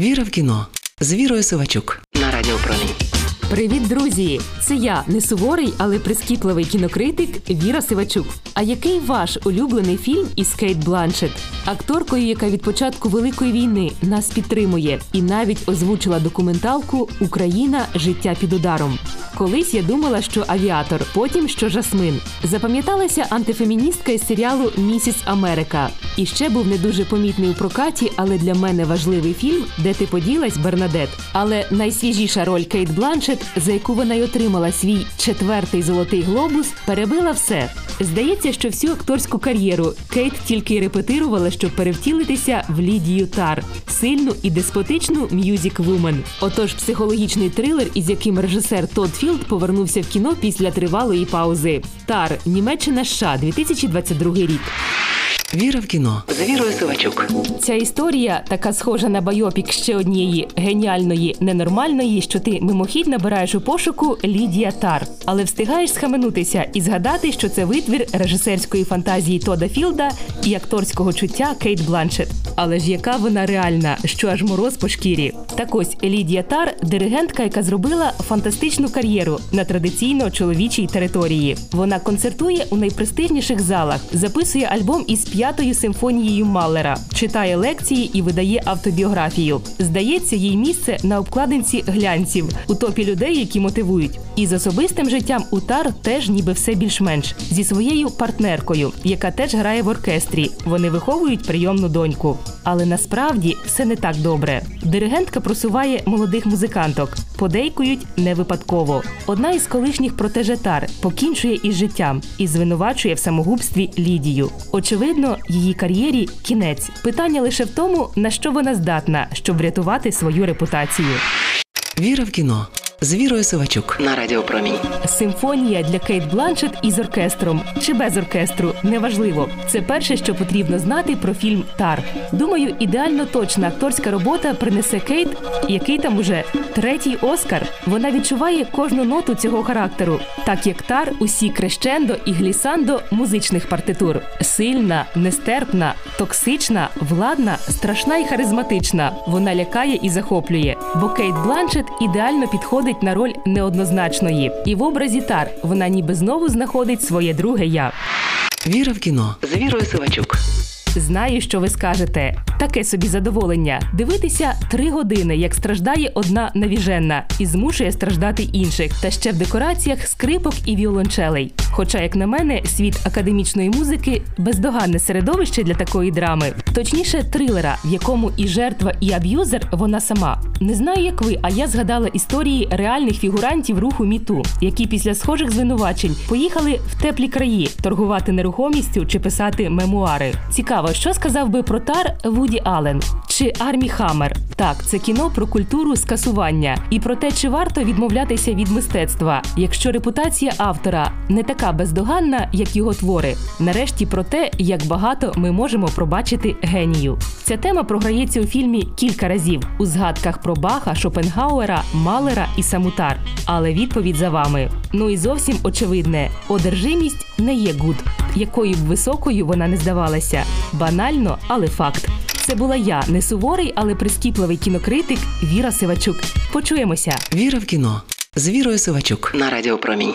Віра в кіно з Вірою Сивачук на Радіо Промінь. Привіт, друзі! Це я, не суворий, але прискіпливий кінокритик Віра Сивачук. А який ваш улюблений фільм із Кейт Бланшет? Акторкою, яка від початку Великої війни нас підтримує і навіть озвучила документалку Україна життя під ударом. Колись я думала, що авіатор, потім що жасмин. Запам'яталася антифеміністка із серіалу Місіс Америка. І ще був не дуже помітний у прокаті, але для мене важливий фільм, де ти поділась Бернадет. Але найсвіжіша роль Кейт Бланшет, за яку вона й отримала свій четвертий золотий глобус, перебила все. Здається, що всю акторську кар'єру Кейт тільки й репетирувала, щоб перевтілитися в Лідію Тар, сильну і деспотичну music-woman. Отож, психологічний трилер, із яким режисер Тодд Філд повернувся в кіно після тривалої паузи. Тар Німеччина США 2022 рік. Віра в кіно з Вірою Сивачук. Ця історія така схожа на байопік ще однієї геніальної ненормальної, що ти мимохідь набираєш у пошуку Лідія Тар, але встигаєш схаменутися і згадати, що це витвір режисерської фантазії Тода Філда і акторського чуття Кейт Бланшет. Але ж яка вона реальна, що аж мороз по шкірі? Так ось Лідія Тар диригентка, яка зробила фантастичну кар'єру на традиційно чоловічій території. Вона концертує у найпрестижніших залах, записує альбом із п'ятою симфонією Малера, читає лекції і видає автобіографію. Здається, їй місце на обкладинці глянців у топі людей, які мотивують. І з особистим життям у Тар теж ніби все більш-менш зі своєю партнеркою, яка теж грає в оркестрі. Вони виховують прийомну доньку. Але насправді все не так добре. Диригентка просуває молодих музиканток, подейкують не випадково. Одна із колишніх протежетар покінчує із життям і звинувачує в самогубстві Лідію. Очевидно, її кар'єрі кінець. Питання лише в тому, на що вона здатна, щоб врятувати свою репутацію. Віра в кіно з Вірою Сивачук на Радіо Промінь. Симфонія для Кейт Бланшет із оркестром чи без оркестру неважливо. Це перше, що потрібно знати про фільм Тар. Думаю, ідеально точна акторська робота принесе Кейт, який там уже третій Оскар. Вона відчуває кожну ноту цього характеру, так як Тар усі крещендо і глісандо музичних партитур. Сильна, нестерпна, токсична, владна, страшна і харизматична. Вона лякає і захоплює. Бо Кейт Бланшет ідеально підходить на роль неоднозначної. І в образі Тар вона ніби знову знаходить своє друге я. Віра в кіно з Вірою Сивачук. Знаю, що ви скажете. Таке собі задоволення дивитися три години, як страждає одна навіженна, і змушує страждати інших, та ще в декораціях скрипок і віолончелей. Хоча, як на мене, світ академічної музики бездоганне середовище для такої драми, точніше, трилера, в якому і жертва, і аб'юзер вона сама. Не знаю, як ви, а я згадала історії реальних фігурантів руху міту, які після схожих звинувачень поїхали в теплі краї торгувати нерухомістю чи писати мемуари. Цікаво, що сказав би про тар Вуді Аллен чи Армі Хаммер. Так, це кіно про культуру скасування і про те, чи варто відмовлятися від мистецтва, якщо репутація автора не така бездоганна, як його твори. Нарешті про те, як багато ми можемо пробачити генію. Ця тема програється у фільмі кілька разів у згадках про Баха, Шопенгауера, Малера і саму Тар. Але відповідь за вами. Ну і зовсім очевидне: одержимість не є good, якою б високою вона не здавалася. Банально, але факт. Це була я, не суворий, але прискіпливий кінокритик Віра Сивачук. Почуємося. Віра в кіно з Вірою Сивачук на Радіо Промінь.